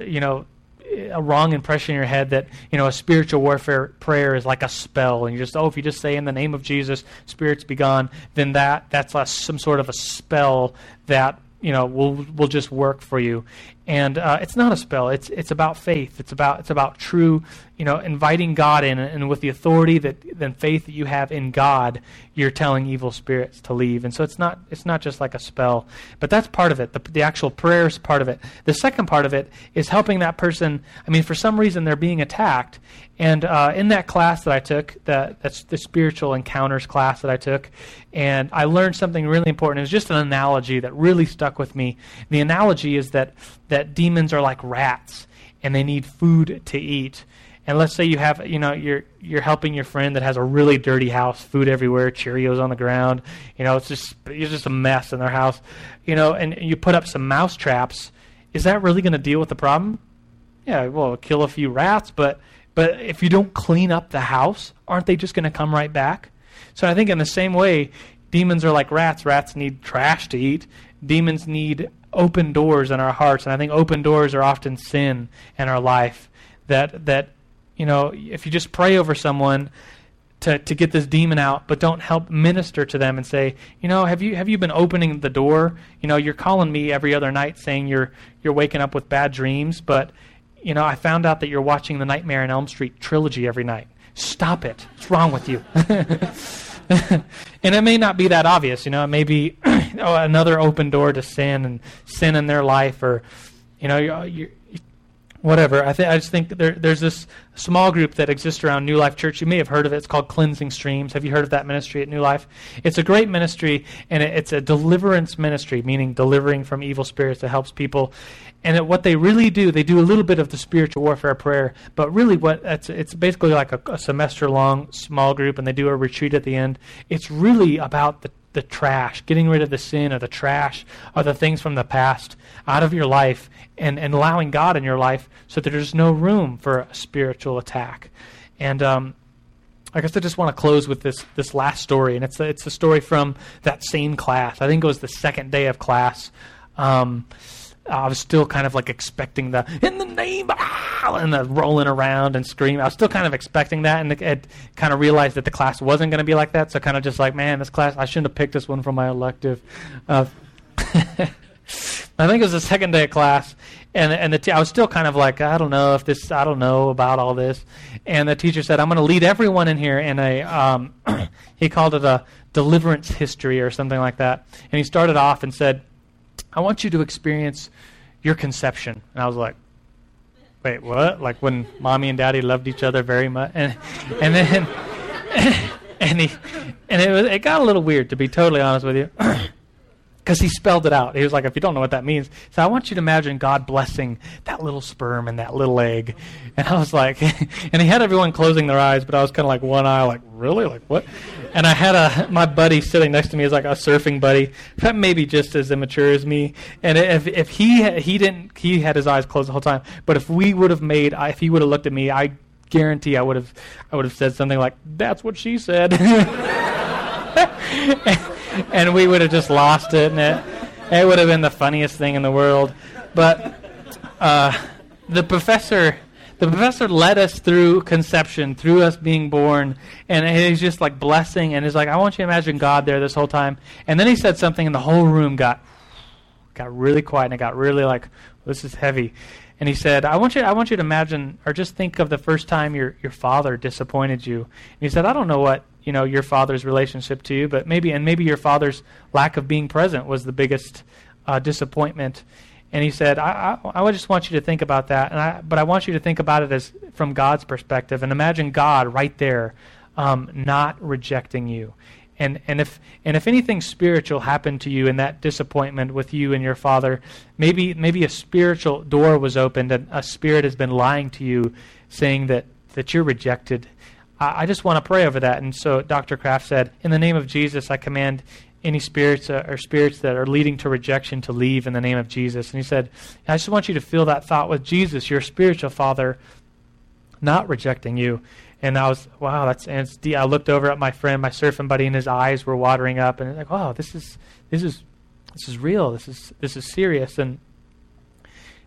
you know a wrong impression in your head that you know a spiritual warfare prayer is like a spell, and you just oh if you just say in the name of Jesus, spirits be gone, then that that's a, some sort of a spell that you know will will just work for you. And uh, it's not a spell. It's it's about faith. It's about it's about true you know inviting god in and with the authority that then faith that you have in god you're telling evil spirits to leave and so it's not it's not just like a spell but that's part of it the, the actual prayer is part of it the second part of it is helping that person i mean for some reason they're being attacked and uh, in that class that I took, that, that's the spiritual encounters class that I took, and I learned something really important. It was just an analogy that really stuck with me. The analogy is that, that demons are like rats, and they need food to eat. And let's say you have, you know, you're you're helping your friend that has a really dirty house, food everywhere, Cheerios on the ground. You know, it's just it's just a mess in their house. You know, and you put up some mouse traps. Is that really going to deal with the problem? Yeah, well, kill a few rats, but but if you don't clean up the house, aren't they just going to come right back? So I think in the same way, demons are like rats. Rats need trash to eat. Demons need open doors in our hearts, and I think open doors are often sin in our life. That that you know, if you just pray over someone to, to get this demon out, but don't help minister to them and say, you know, have you have you been opening the door? You know, you're calling me every other night saying you're you're waking up with bad dreams, but you know, I found out that you're watching the Nightmare on Elm Street trilogy every night. Stop it. What's wrong with you? and it may not be that obvious, you know, it may be oh, another open door to sin and sin in their life or, you know, you're, you're, whatever. I, th- I just think there, there's this small group that exists around New Life Church. You may have heard of it. It's called Cleansing Streams. Have you heard of that ministry at New Life? It's a great ministry, and it, it's a deliverance ministry, meaning delivering from evil spirits that helps people. And what they really do, they do a little bit of the spiritual warfare prayer, but really, what it's, it's basically like a, a semester long small group, and they do a retreat at the end. It's really about the the trash, getting rid of the sin or the trash or the things from the past out of your life and, and allowing God in your life so that there's no room for a spiritual attack. And um, I guess I just want to close with this this last story, and it's a, it's a story from that same class. I think it was the second day of class. Um, I was still kind of like expecting the in the name ah, and the rolling around and screaming. I was still kind of expecting that, and it, kind of realized that the class wasn't going to be like that. So kind of just like, man, this class I shouldn't have picked this one for my elective. Uh, I think it was the second day of class, and and the t- I was still kind of like, I don't know if this, I don't know about all this. And the teacher said, I'm going to lead everyone in here in a, um, he called it a deliverance history or something like that. And he started off and said I want you to experience your conception. And I was like, wait, what? Like when mommy and daddy loved each other very much? And, and then, and he, and it, was, it got a little weird, to be totally honest with you. because he spelled it out. He was like, if you don't know what that means, so I want you to imagine God blessing that little sperm and that little egg. And I was like, and he had everyone closing their eyes, but I was kind of like one eye, like really, like what? And I had a my buddy sitting next to me is like a surfing buddy, that maybe just as immature as me. And if if he he didn't he had his eyes closed the whole time, but if we would have made if he would have looked at me, I guarantee I would have I would have said something like, "That's what she said." and we would have just lost it, and it, it would have been the funniest thing in the world. But uh, the professor, the professor led us through conception, through us being born, and he's just like blessing, and he's like, I want you to imagine God there this whole time. And then he said something, and the whole room got got really quiet, and it got really like, this is heavy. And he said, I want you I want you to imagine or just think of the first time your your father disappointed you. And he said, I don't know what you know your father's relationship to you, but maybe and maybe your father's lack of being present was the biggest uh, disappointment. And he said, I, I, I just want you to think about that, and I, but I want you to think about it as from God's perspective, and imagine God right there, um, not rejecting you. And and if and if anything spiritual happened to you in that disappointment with you and your father, maybe maybe a spiritual door was opened and a spirit has been lying to you, saying that that you're rejected I just want to pray over that. And so Dr. Kraft said, In the name of Jesus, I command any spirits uh, or spirits that are leading to rejection to leave in the name of Jesus. And he said, I just want you to feel that thought with Jesus, your spiritual father, not rejecting you. And I was, wow, that's, and I looked over at my friend, my surfing buddy, and his eyes were watering up. And like, wow, this is, this is, this is real. This is, this is serious. And,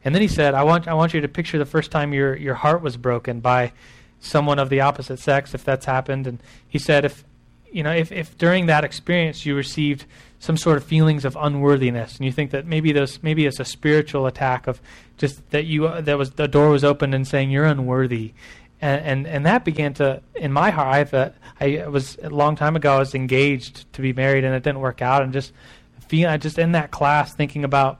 And then he said, I want, I want you to picture the first time your, your heart was broken by someone of the opposite sex, if that's happened. And he said, if, you know, if, if during that experience you received some sort of feelings of unworthiness, and you think that maybe those maybe it's a spiritual attack of just that you uh, that was the door was opened and saying you're unworthy, and and, and that began to in my heart. I, thought I was a long time ago. I was engaged to be married, and it didn't work out, and just feel I just in that class thinking about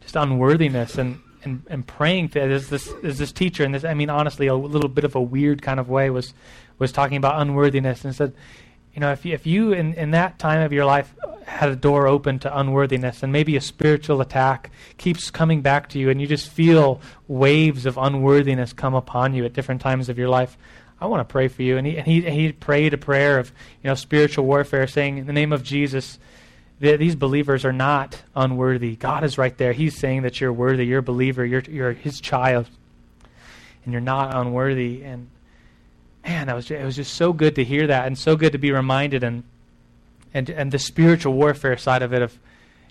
just unworthiness and and, and praying for there's this this teacher and this I mean honestly a little bit of a weird kind of way was was talking about unworthiness and said you know if you, if you in, in that time of your life had a door open to unworthiness and maybe a spiritual attack keeps coming back to you and you just feel waves of unworthiness come upon you at different times of your life I want to pray for you. And he and he, he prayed a prayer of you know spiritual warfare saying in the name of Jesus these believers are not unworthy. God is right there. He's saying that you're worthy. You're a believer. You're, you're His child. And you're not unworthy. And man, that was just, it was just so good to hear that and so good to be reminded and, and, and the spiritual warfare side of it of,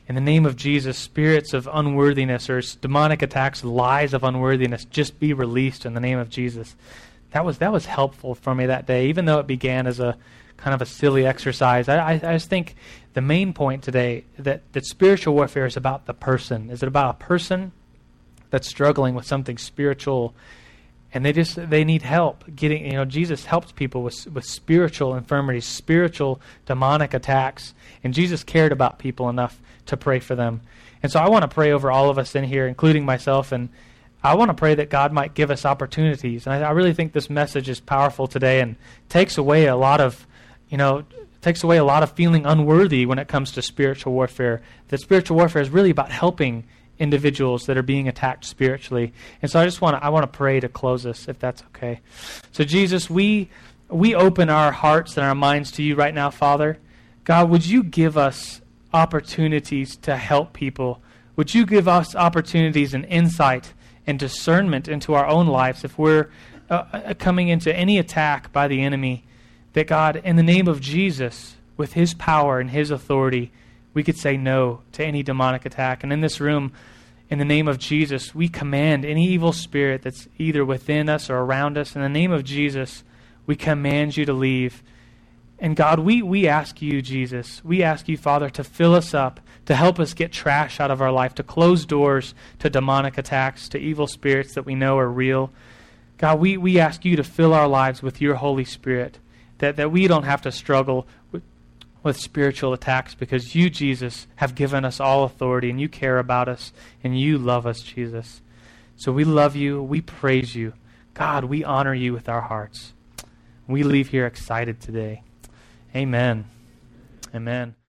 in the name of Jesus, spirits of unworthiness or demonic attacks, lies of unworthiness, just be released in the name of Jesus. That was, that was helpful for me that day, even though it began as a kind of a silly exercise. I, I, I just think the main point today that, that spiritual warfare is about the person. Is it about a person that's struggling with something spiritual and they just they need help getting you know jesus helped people with with spiritual infirmities spiritual demonic attacks and jesus cared about people enough to pray for them and so i want to pray over all of us in here including myself and i want to pray that god might give us opportunities and I, I really think this message is powerful today and takes away a lot of you know, takes away a lot of feeling unworthy when it comes to spiritual warfare. That spiritual warfare is really about helping individuals that are being attacked spiritually. And so I just want to I want to pray to close this if that's okay. So Jesus, we we open our hearts and our minds to you right now, Father. God, would you give us opportunities to help people? Would you give us opportunities and insight and discernment into our own lives if we're uh, uh coming into any attack by the enemy? That God, in the name of Jesus, with his power and his authority, we could say no to any demonic attack. And in this room, in the name of Jesus, we command any evil spirit that's either within us or around us. In the name of Jesus, we command you to leave. And God, we, we ask you, Jesus, we ask you, Father, to fill us up, to help us get trash out of our life, to close doors to demonic attacks, to evil spirits that we know are real. God, we, we ask you to fill our lives with your Holy Spirit that, that we don't have to struggle with, with spiritual attacks because you, Jesus, have given us all authority and you care about us and you love us, Jesus. So we love you. We praise you. God, we honor you with our hearts. We leave here excited today. Amen. Amen.